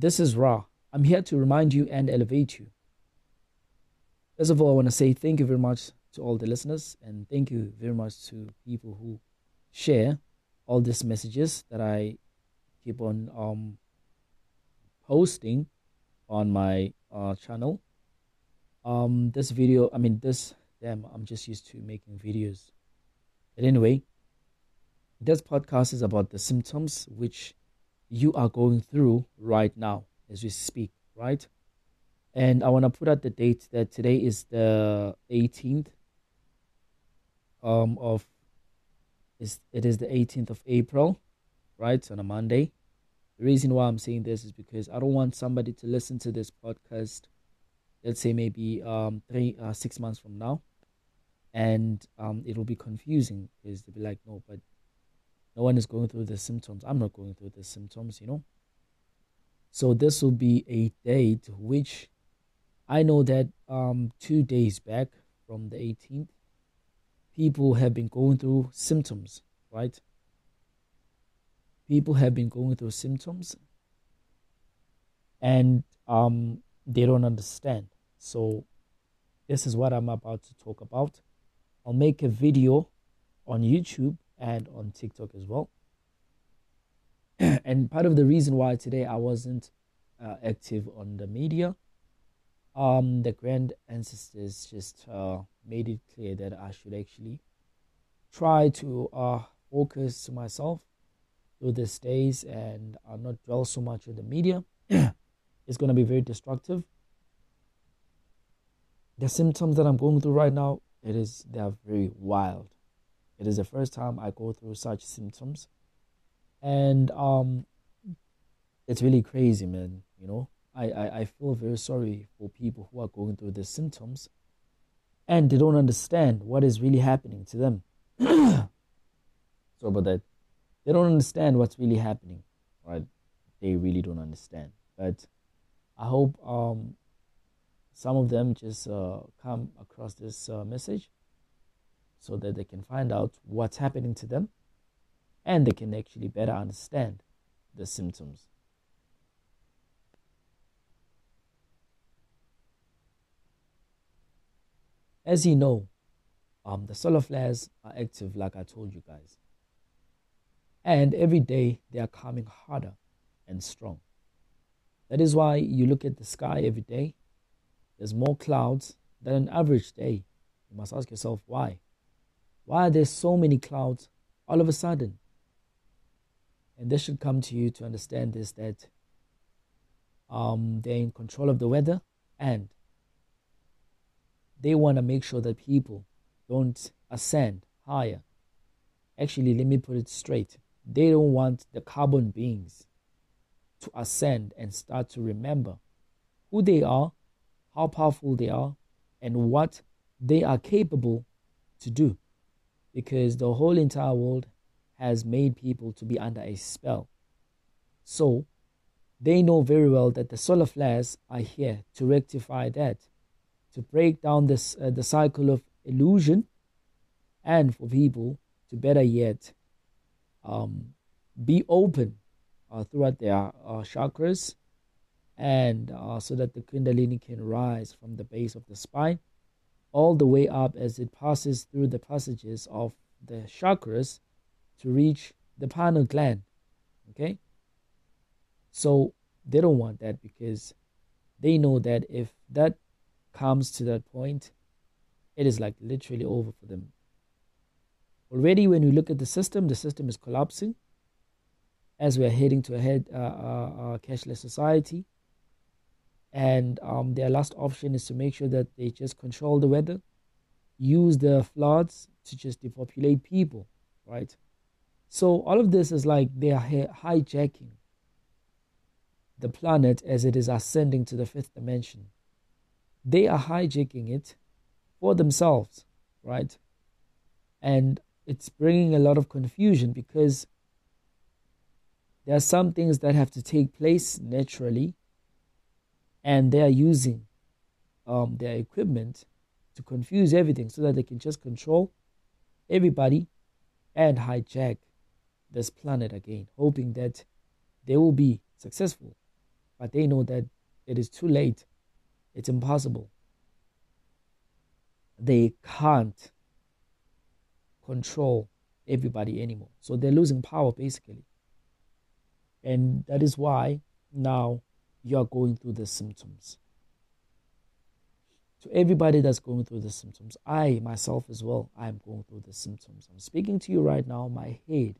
This is Ra. I'm here to remind you and elevate you. First of all, I want to say thank you very much to all the listeners and thank you very much to people who share all these messages that I keep on um, posting on my uh, channel. Um, this video, I mean, this, damn, I'm just used to making videos. But anyway, this podcast is about the symptoms which you are going through right now as we speak, right? And I want to put out the date that today is the 18th um, of is it is the 18th of April, right? On a Monday. The reason why I'm saying this is because I don't want somebody to listen to this podcast, let's say maybe um three uh, six months from now, and um it will be confusing because they'll be like, no, but no one is going through the symptoms. I'm not going through the symptoms, you know. So this will be a date which I know that um two days back from the 18th, people have been going through symptoms, right? people have been going through symptoms and um, they don't understand. So, this is what I'm about to talk about. I'll make a video on YouTube and on TikTok as well. and part of the reason why today I wasn't uh, active on the media, um, the grand ancestors just uh, made it clear that I should actually try to uh, focus myself through these days and uh, not dwell so much on the media. it's going to be very destructive. The symptoms that I'm going through right now, it is they are very wild. It is the first time I go through such symptoms, and um, it's really crazy, man. You know, I, I, I feel very sorry for people who are going through the symptoms, and they don't understand what is really happening to them. so about that they don't understand what's really happening, right? They really don't understand. But I hope um, some of them just uh, come across this uh, message so that they can find out what's happening to them and they can actually better understand the symptoms. As you know, um, the solar flares are active, like I told you guys. And every day they are coming harder and strong. That is why you look at the sky every day, there's more clouds than an average day. You must ask yourself why. Why are there so many clouds all of a sudden? And this should come to you to understand this that um, they're in control of the weather and they want to make sure that people don't ascend higher. Actually, let me put it straight they don't want the carbon beings to ascend and start to remember who they are, how powerful they are, and what they are capable to do. Because the whole entire world has made people to be under a spell. So, they know very well that the solar flares are here to rectify that, to break down this uh, the cycle of illusion, and for people to better yet um, be open uh, throughout their uh, chakras and uh, so that the kundalini can rise from the base of the spine all the way up as it passes through the passages of the chakras to reach the pineal gland okay so they don't want that because they know that if that comes to that point it is like literally over for them Already, when we look at the system, the system is collapsing as we are heading to a head uh, uh, uh, cashless society. And um, their last option is to make sure that they just control the weather, use the floods to just depopulate people, right? So all of this is like they are hijacking the planet as it is ascending to the fifth dimension. They are hijacking it for themselves, right? And it's bringing a lot of confusion because there are some things that have to take place naturally and they are using um, their equipment to confuse everything so that they can just control everybody and hijack this planet again, hoping that they will be successful. but they know that it is too late. It's impossible. They can't control everybody anymore. So they're losing power basically. And that is why now you are going through the symptoms. To everybody that's going through the symptoms, I myself as well, I am going through the symptoms. I'm speaking to you right now, my head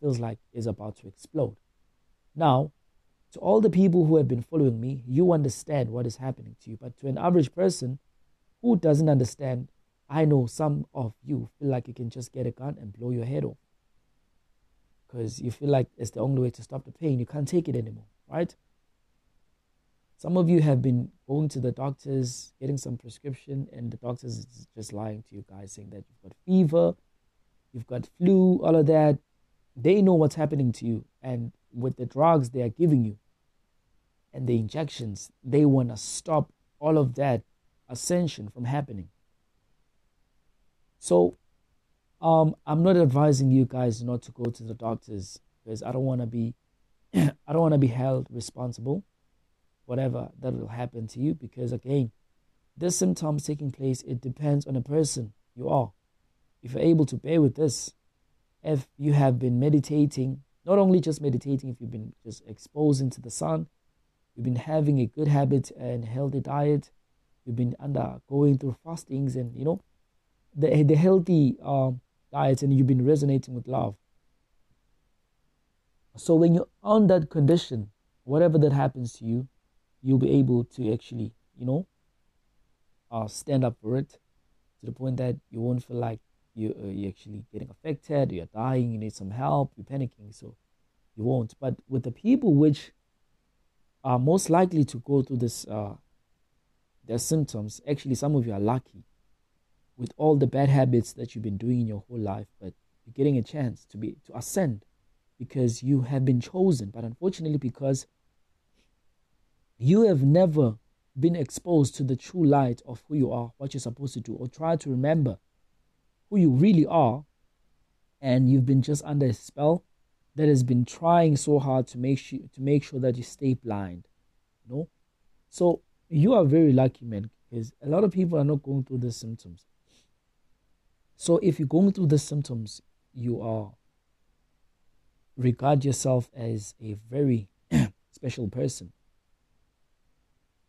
feels like is about to explode. Now, to all the people who have been following me, you understand what is happening to you. But to an average person who doesn't understand, I know some of you feel like you can just get a gun and blow your head off. Because you feel like it's the only way to stop the pain. You can't take it anymore, right? Some of you have been going to the doctors, getting some prescription, and the doctors is just lying to you guys, saying that you've got fever, you've got flu, all of that. They know what's happening to you. And with the drugs they are giving you and the injections, they want to stop all of that ascension from happening. So, um, I'm not advising you guys not to go to the doctors because I don't want to be, I don't want to be held responsible, whatever that will happen to you. Because again, the symptoms taking place, it depends on the person you are. If you're able to bear with this, if you have been meditating, not only just meditating, if you've been just exposing to the sun, you've been having a good habit and healthy diet, you've been undergoing through fastings and you know the the healthy um, diets, and you've been resonating with love. So when you're on that condition, whatever that happens to you, you'll be able to actually, you know, uh, stand up for it to the point that you won't feel like you, uh, you're actually getting affected, you're dying, you need some help, you're panicking, so you won't. But with the people which are most likely to go through this, uh, their symptoms, actually, some of you are lucky with all the bad habits that you've been doing in your whole life, but you're getting a chance to be to ascend because you have been chosen. But unfortunately, because you have never been exposed to the true light of who you are, what you're supposed to do, or try to remember who you really are, and you've been just under a spell that has been trying so hard to make sure to make sure that you stay blind. You know? So you are very lucky, man, because a lot of people are not going through the symptoms. So if you're going through the symptoms, you are regard yourself as a very special person.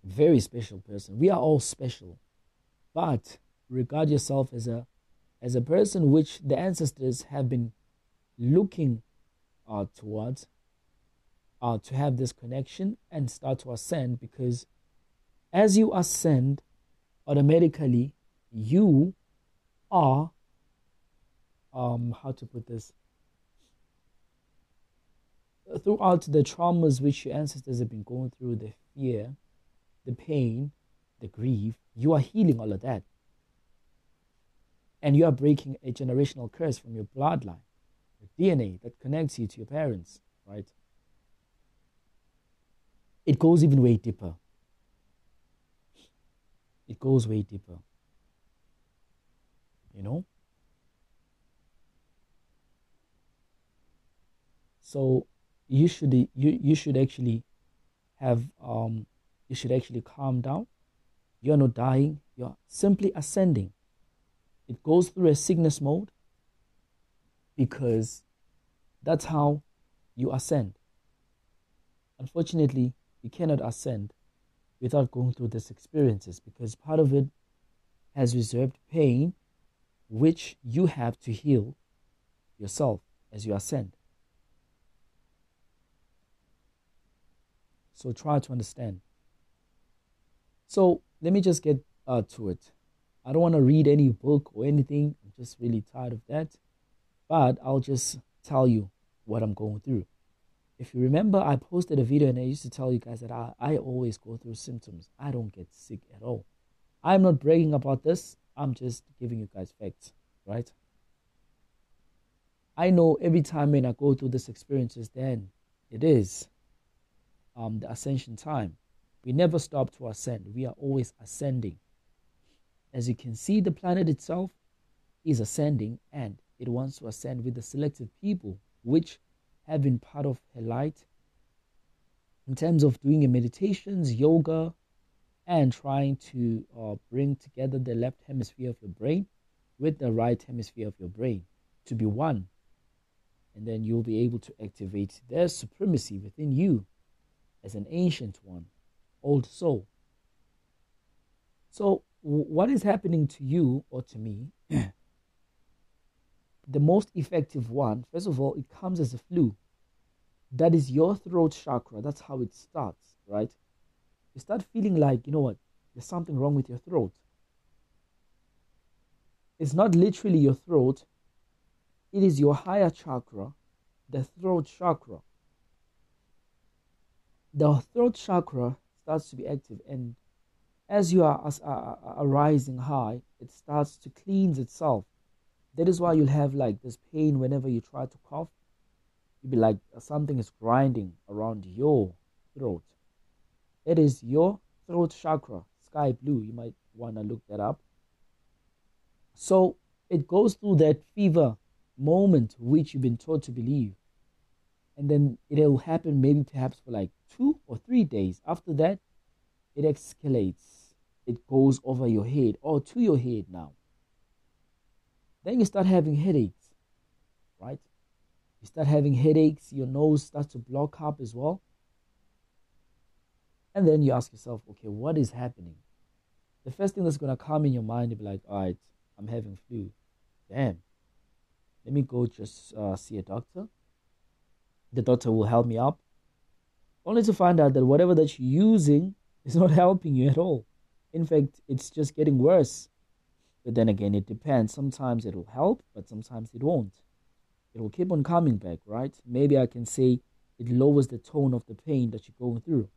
Very special person. We are all special. But regard yourself as a as a person which the ancestors have been looking uh, towards uh, to have this connection and start to ascend because as you ascend automatically you are um how to put this throughout the traumas which your ancestors have been going through the fear the pain the grief you are healing all of that and you are breaking a generational curse from your bloodline, your DNA that connects you to your parents, right? It goes even way deeper. It goes way deeper. You know? So you should you you should actually have um you should actually calm down. You're not dying, you're simply ascending it goes through a Cygnus mode because that's how you ascend. Unfortunately, you cannot ascend without going through these experiences because part of it has reserved pain which you have to heal yourself as you ascend. So try to understand. So let me just get uh, to it. I don't want to read any book or anything. I'm just really tired of that. But I'll just tell you what I'm going through. If you remember, I posted a video and I used to tell you guys that I, I always go through symptoms. I don't get sick at all. I'm not bragging about this. I'm just giving you guys facts, right? I know every time when I go through these experiences, then it is um, the ascension time. We never stop to ascend. We are always ascending. As you can see, the planet itself is ascending and it wants to ascend with the selected people which have been part of her light in terms of doing meditations, yoga, and trying to uh, bring together the left hemisphere of your brain with the right hemisphere of your brain to be one. And then you'll be able to activate their supremacy within you as an ancient one, old soul. So, what is happening to you or to me? the most effective one, first of all, it comes as a flu. That is your throat chakra. That's how it starts, right? You start feeling like, you know what, there's something wrong with your throat. It's not literally your throat, it is your higher chakra, the throat chakra. The throat chakra starts to be active, and as you are, uh, uh, rising high, it starts to cleanse itself. That is why you'll have like this pain whenever you try to cough. You'll be like something is grinding around your throat. It is your throat chakra, sky blue. You might want to look that up. So it goes through that fever moment which you've been taught to believe. And then it'll happen maybe perhaps for like two or three days. After that, it escalates. It goes over your head or to your head now. Then you start having headaches, right? You start having headaches, your nose starts to block up as well. And then you ask yourself, okay, what is happening? The first thing that's to come in your mind, you'll be like, all right, I'm having flu. Damn. Let me go just uh, see a doctor. The doctor will help me up. Only to find out that whatever that you're using is not helping you at all. In fact, it's just getting worse. But then again, it depends. Sometimes it will help, but sometimes it won't. It will keep on coming back, right? Maybe I can say it lowers the tone of the pain that you're going through.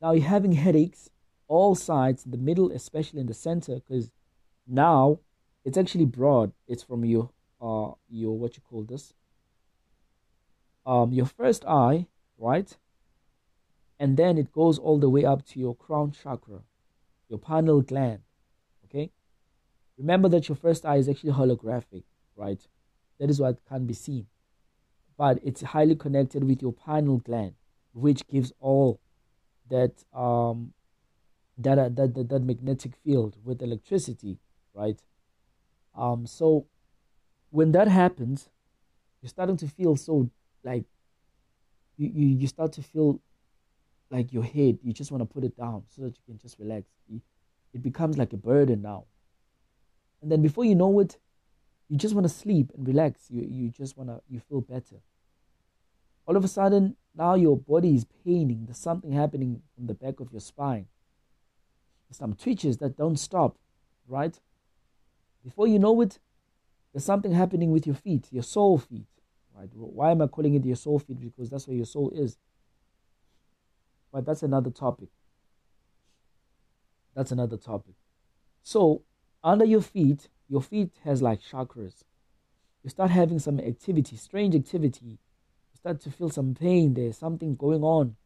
Now you're having headaches, all sides, the middle, especially in the center, because now it's actually broad. It's from your uh your what you call this um your first eye, right? And then it goes all the way up to your crown chakra, your pineal gland. Okay? Remember that your first eye is actually holographic, right? That is what can be seen. But it's highly connected with your pineal gland, which gives all that um that that that, that magnetic field with electricity right? Um, so when that happens, you're starting to feel so like you, you, you start to feel like your head, you just want to put it down so that you can just relax. It becomes like a burden now. And then before you know it, you just want to sleep and relax. You, you just want to, you feel better. All of a sudden, now your body is paining. There's something happening from the back of your spine. Some twitches that don't stop, right? Before you know it, there's something happening with your feet, your soul feet. Right? Why am I calling it your soul feet? Because that's where your soul is. But that's another topic. That's another topic. So, under your feet, your feet has like chakras. You start having some activity, strange activity. You start to feel some pain. There's something going on.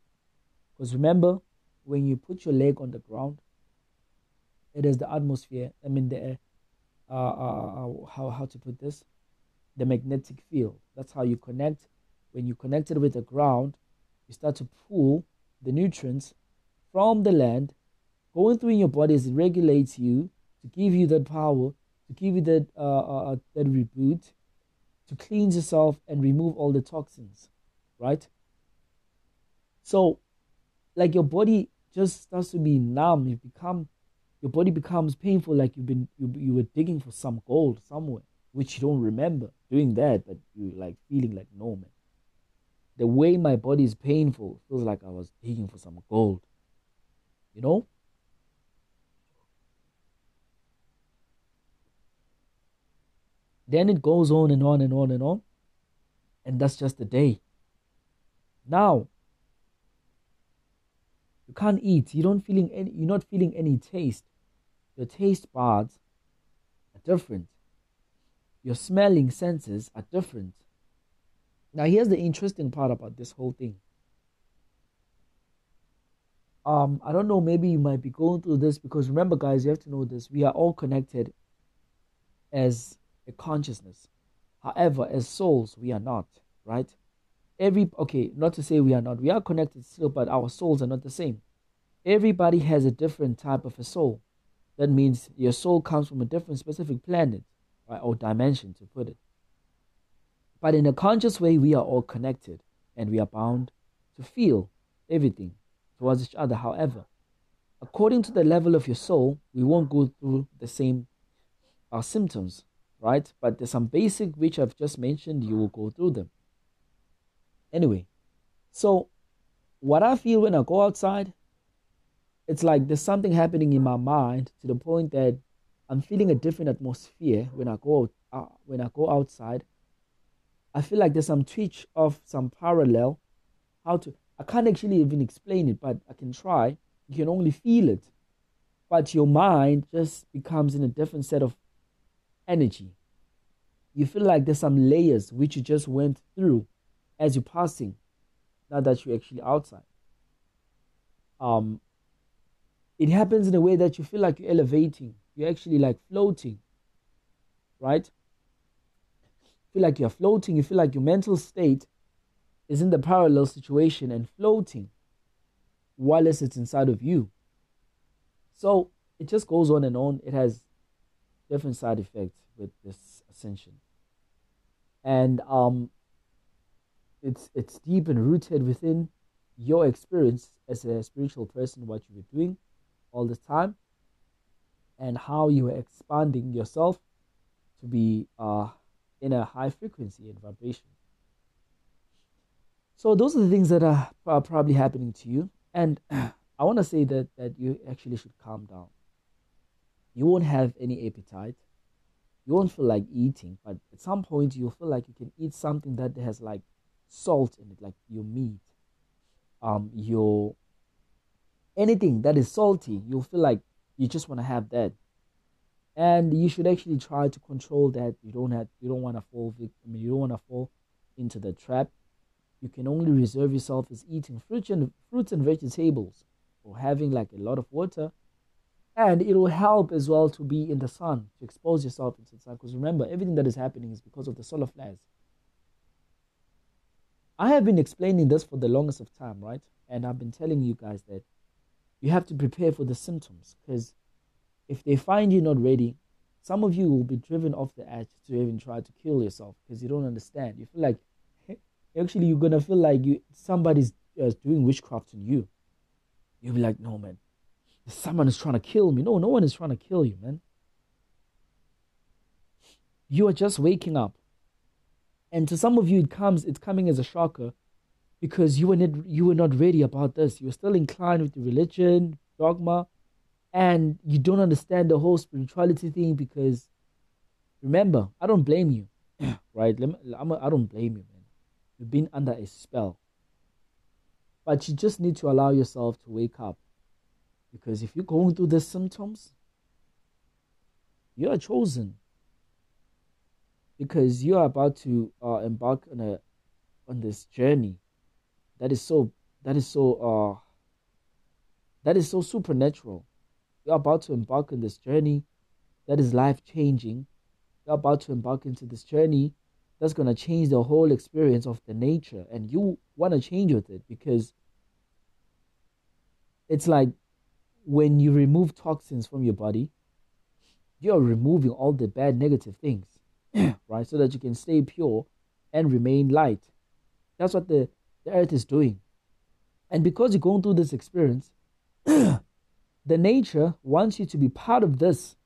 Because remember, when you put your leg on the ground, it is the atmosphere. I mean, the uh, uh, uh, how, how to put this the magnetic field. That's how you connect. When you connect it with the ground you start to pull the nutrients from the land. Going through in your body as it regulates you to give you that power to give you that uh, uh, uh, that reboot to cleanse yourself and remove all the toxins right? So like your body just starts to be numb. You become your body becomes painful like you've been you, you were digging for some gold somewhere which you don't remember doing that but you like feeling like no man the way my body is painful feels like i was digging for some gold you know then it goes on and on and on and on and that's just the day now you can't eat. You don't feeling any. You're not feeling any taste. Your taste buds are different. Your smelling senses are different. Now, here's the interesting part about this whole thing. Um, I don't know. Maybe you might be going through this because remember, guys, you have to know this. We are all connected as a consciousness. However, as souls, we are not. Right? every okay, not to say we are not, we are connected still, but our souls are not the same. Everybody has a different type of a soul. That means your soul comes from a different specific planet right, or dimension, to put it. But in a conscious way, we are all connected and we are bound to feel everything towards each other. However, according to the level of your soul, we won't go through the same uh, symptoms, right? But there's some basic which I've just mentioned, you will go through them. Anyway, so what I feel when I go outside, it's like there's something happening in my mind to the point that I'm feeling a different atmosphere when I go uh, when I go outside. I feel like there's some twitch of some parallel. How to I can't actually even explain it, but I can try. You can only feel it, but your mind just becomes in a different set of energy. You feel like there's some layers which you just went through as you're passing, now that you're actually outside. Um, it happens in a way that you feel like you're elevating, you're actually like floating, right? feel like you're floating, you feel like your mental state is in the parallel situation and floating while it's inside of you. So it just goes on and on. It has different side effects with this ascension. And um it's it's deep and rooted within your experience as a spiritual person, what you were doing all the time, and how you are expanding yourself to be uh, in a high frequency and vibration. So those are the things that are, are probably happening to you, and I want to say that that you actually should calm down. You won't have any appetite. You won't feel like eating, but at some point you'll feel like you can eat something that has like salt in it, like your meat, um, your anything that is salty, you'll feel like you just want to have that. And you should actually try to control that. You don't have you don't want to fall victim, you don't want to fall into the trap. You can only reserve yourself as eating fruits and fruits and vegetables or having like a lot of water. And it will help as well to be in the sun, to expose yourself into the sun. Because remember, everything that is happening is because of the solar flares. I have been explaining this for the longest of time, right? And I've been telling you guys that you have to prepare for the symptoms because if they find you not ready, some of you will be driven off the edge to even try to kill yourself because you don't understand. You feel like actually you're gonna feel like you somebody's uh, doing witchcraft on you. You'll be like, no man, someone is trying to kill me. No, no one is trying to kill you, man. You are just waking up. And to some of you, it comes, it's coming as a shocker because you were not you were not ready about this. You were still inclined with the religion, dogma, and you don't understand the whole spirituality thing because remember, I don't blame you. right? Me, I'm a, I don't blame you, man. You've been under a spell. But you just need to allow yourself to wake up. Because if you're going through the symptoms, you are chosen. Because you are about to uh, embark on a on this journey that is so that is so uh that is so supernatural. You're about to embark on this journey that is life changing. You're about to embark into this journey that's going to change the whole experience of the nature and you want to change with it because it's like when you remove toxins from your body you're removing all the bad negative things right so that you can stay pure and remain light that's what the the earth is doing. And because you're going through this experience, the nature wants you to be part of this,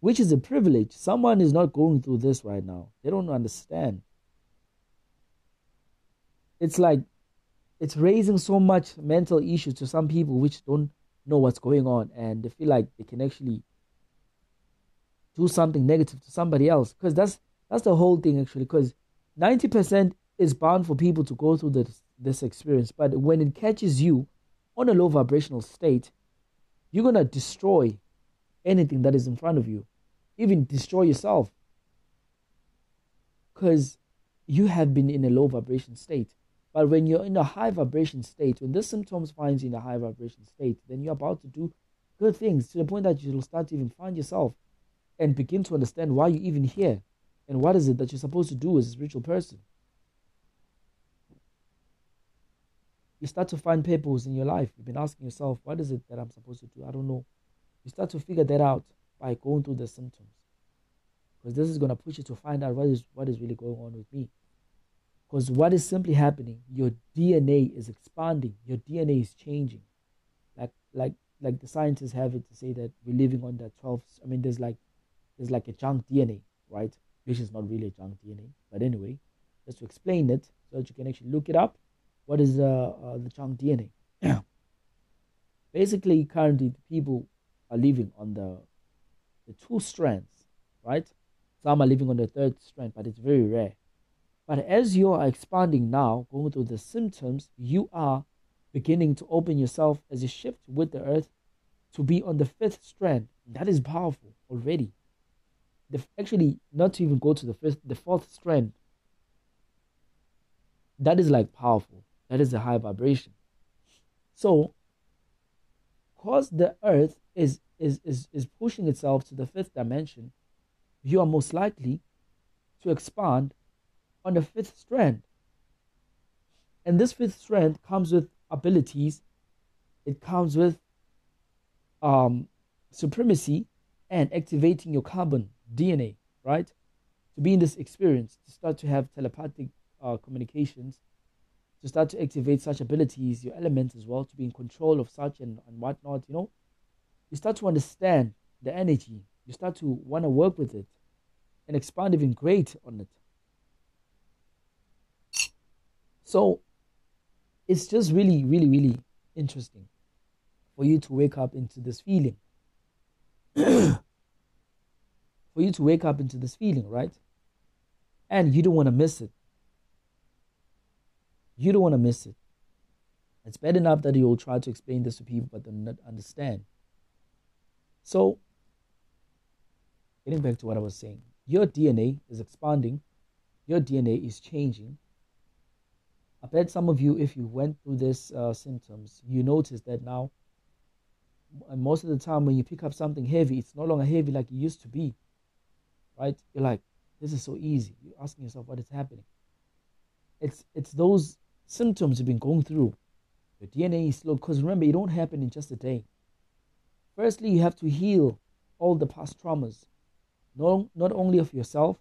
which is a privilege. Someone is not going through this right now, they don't understand. It's like it's raising so much mental issues to some people which don't know what's going on and they feel like they can actually do something negative to somebody else because that's that's the whole thing actually because 90% is bound for people to go through this, this experience. But when it catches you on a low vibrational state, you're going to destroy anything that is in front of you, even destroy yourself. Because you have been in a low vibration state. But when you're in a high vibration state, when this symptoms finds you in a high vibration state, then you're about to do good things to the point that you'll start to even find yourself and begin to understand why you're even here and what is it that you're supposed to do as a spiritual person you start to find purpose in your life. You've been asking yourself, what is it that I'm supposed to do? I don't know. You start to figure that out by going through the symptoms. Because this is going to push you to find out what is what is really going on with me. Because what is simply happening, your DNA is expanding, your DNA is changing. Like like like the scientists have it to say that we're living on that 12 I mean there's like there's like a junk DNA, right? Which is not really a junk DNA. But anyway, just to explain it so that you can actually look it up. What is uh, uh the junk DNA? Basically, currently the people are living on the the two strands, right? Some are living on the third strand, but it's very rare. But as you are expanding now, going through the symptoms, you are beginning to open yourself as you shift with the earth to be on the fifth strand. That is powerful already. The, actually, not to even go to the fifth, the fourth strand. That is like powerful. That is a high vibration. So, because the earth is is, is, is pushing itself to the fifth dimension, you are most likely to expand on the fifth strand. And this fifth strand comes with abilities, it comes with um, supremacy and activating your carbon DNA, right? To be in this experience, to start to have telepathic uh, communications, to start to activate such abilities, your elements as well, to be in control of such and, and whatnot, you know, you start to understand the energy. You start to want to work with it and expand even great on it. So it's just really, really, really interesting for you to wake up into this feeling. for you to wake up into this feeling, right? And you don't want to miss it. You don't want to miss it. It's bad enough that you'll try to explain this to people, but they don't understand. So, getting back to what I was saying, your DNA is expanding, your DNA is changing. I bet some of you, if you went through these uh, symptoms, you notice that now, and most of the time when you pick up something heavy, it's no longer heavy like it used to be, right? You're like, this is so easy. You're asking yourself what is happening. It's it's those symptoms you've been going through. Your DNA is slow because remember, it don't happen in just a day. Firstly, you have to heal all the past traumas, not, not only of yourself,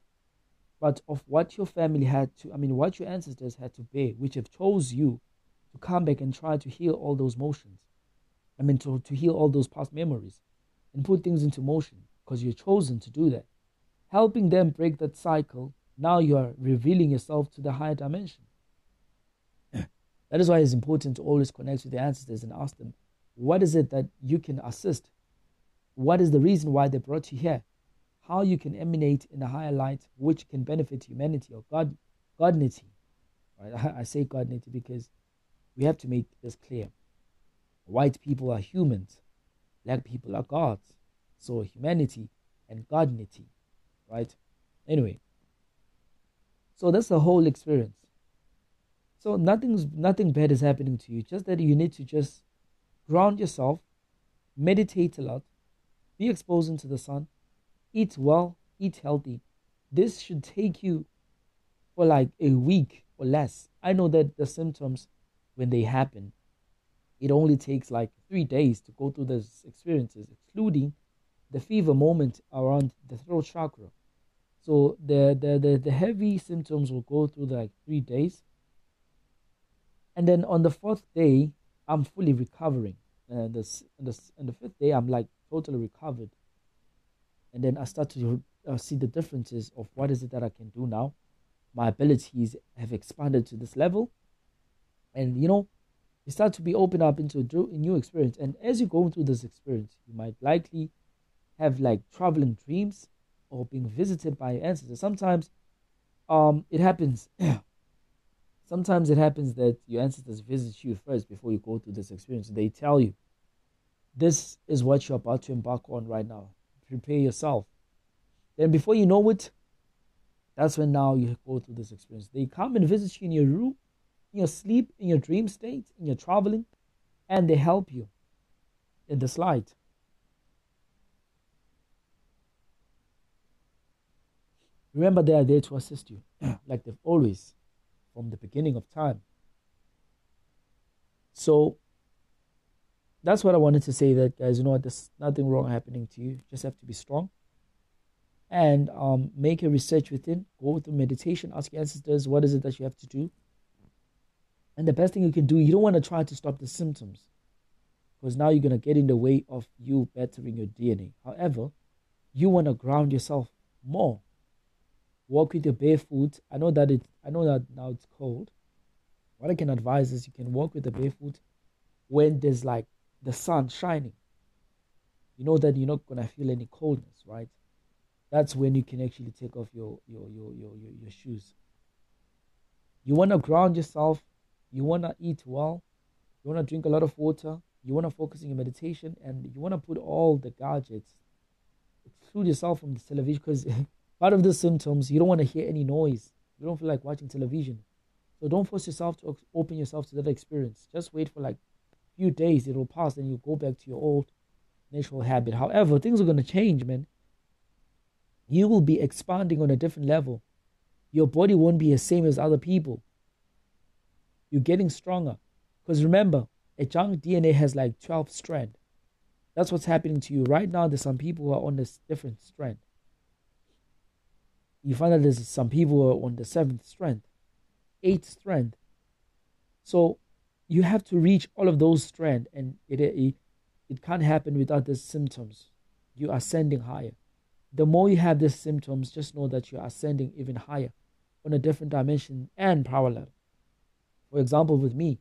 but of what your family had to, I mean, what your ancestors had to bear, which have chose you to come back and try to heal all those motions. I mean, to, to heal all those past memories and put things into motion because you're chosen to do that. Helping them break that cycle, now you are revealing yourself to the higher dimension. That is why it's important to always connect with the ancestors and ask them, what is it that you can assist? What is the reason why they brought you here? How you can emanate in a higher light which can benefit humanity or God, godnity. Right? I say godnity because we have to make this clear. White people are humans, black people are gods. So humanity and godnity, right? Anyway, so that's the whole experience. So nothing's nothing bad is happening to you. Just that you need to just ground yourself, meditate a lot, be exposed into the sun, eat well, eat healthy. This should take you for like a week or less. I know that the symptoms, when they happen, it only takes like three days to go through those experiences, excluding the fever moment around the throat chakra. So the, the, the, the heavy symptoms will go through like three days. And then on the fourth day, I'm fully recovering. And this, and this, and the fifth day, I'm like totally recovered. And then I start to uh, see the differences of what is it that I can do now. My abilities have expanded to this level, and you know, you start to be open up into a new experience. And as you go through this experience, you might likely have like traveling dreams or being visited by your ancestors. Sometimes, um, it happens Sometimes it happens that your ancestors visit you first before you go through this experience. They tell you, this is what you're about to embark on right now. Prepare yourself. Then, before you know it, that's when now you go through this experience. They come and visit you in your room, in your sleep, in your dream state, in your traveling, and they help you in this light. Remember, they are there to assist you, like they've always from the beginning of time. So that's what I wanted to say. That guys, you know what? There's nothing wrong happening to you. just have to be strong and um, make a research within. Go through meditation. Ask your ancestors what is it that you have to do. And the best thing you can do, you don't want to try to stop the symptoms because now you're to get in the way of you bettering your DNA. However, you want to ground yourself more. Walk with your barefoot. I know that it. I know that now it's cold. What I can advise is you can walk with the barefoot when there's like the sun shining. You know that you're not gonna feel any coldness, right? That's when you can actually take off your your your your your, your shoes. You wanna ground yourself. You wanna eat well. You wanna drink a lot of water. You wanna focus on your meditation, and you wanna put all the gadgets. Exclude yourself from the television because part of the symptoms you don't want to hear any noise. You don't feel like watching television. So don't force yourself to open yourself to that experience. Just wait for like a few days it'll pass and you'll go back to your old natural habit. However, things are going to change, man. You will be expanding on a different level. Your body won't be the same as other people. You're getting stronger. Because remember, a junk DNA has like 12 strand. That's what's happening to you. Right now, there's some people who are on this different strand. You find that there's some people are on the seventh strand, eighth strand. So you have to reach all of those strands, and it, it it can't happen without the symptoms. You are ascending higher. The more you have these symptoms, just know that you are ascending even higher on a different dimension and level. For example, with me,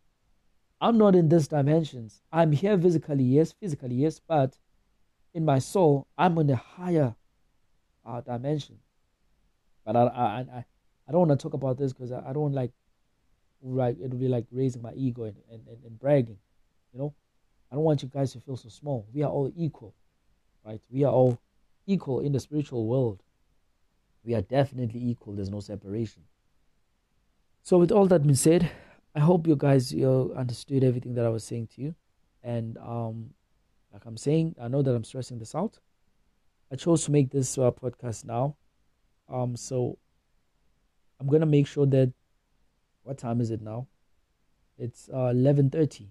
I'm not in these dimensions. I'm here physically, yes, physically, yes, but in my soul, I'm in a higher uh, dimension. But I, I, I, I don't want to talk about this because I, I don't like like it would be like raising my ego and, and, and, and bragging. You know, I don't want you guys to feel so small. We are all equal, right? We are all equal in the spiritual world. We are definitely equal. There's no separation. So, with all that being said, I hope you guys you understood everything that I was saying to you. And um, like I'm saying, I know that I'm stressing this out. I chose to make this uh, podcast now. Um, so I'm gonna make sure that what time is it now? It's uh, 11.30.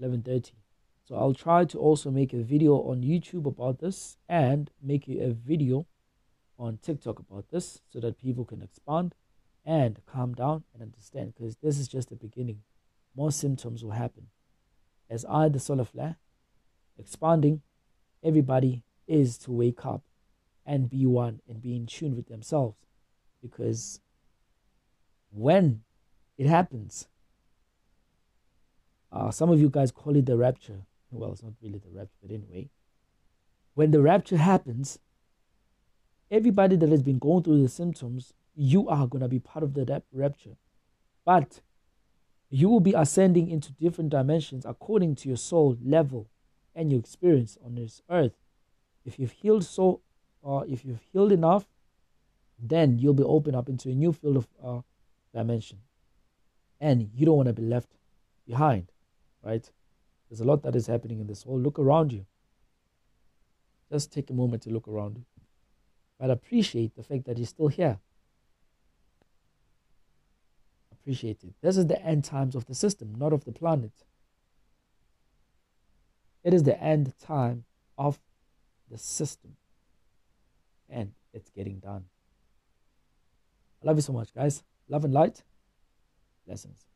11.30. So I'll try to also make a video on YouTube about this and make a video on TikTok about this so that people can expand and calm down and understand because this is just the beginning. More symptoms will happen. As I, the solar flare, expanding, everybody is to wake up and be one and be in tune with themselves because when it happens. Uh, some of you guys call it the rapture. Well, it's not really the rapture, but anyway. When the rapture happens, everybody that has been going through the symptoms, you are going to be part of the rapture. But you will be ascending into different dimensions according to your soul level and your experience on this earth. If you've healed so, uh, if you've healed enough, then you'll be opened up into a new field of uh, dimension. And you don't want to be left behind, right? There's a lot that is happening in this world. Look around you. Just take a moment to look around you. But appreciate the fact that you're still here. Appreciate it. This is the end times of the system, not of the planet. It is the end time of the system. And it's getting done. I love you so much, guys. Love and light. Blessings.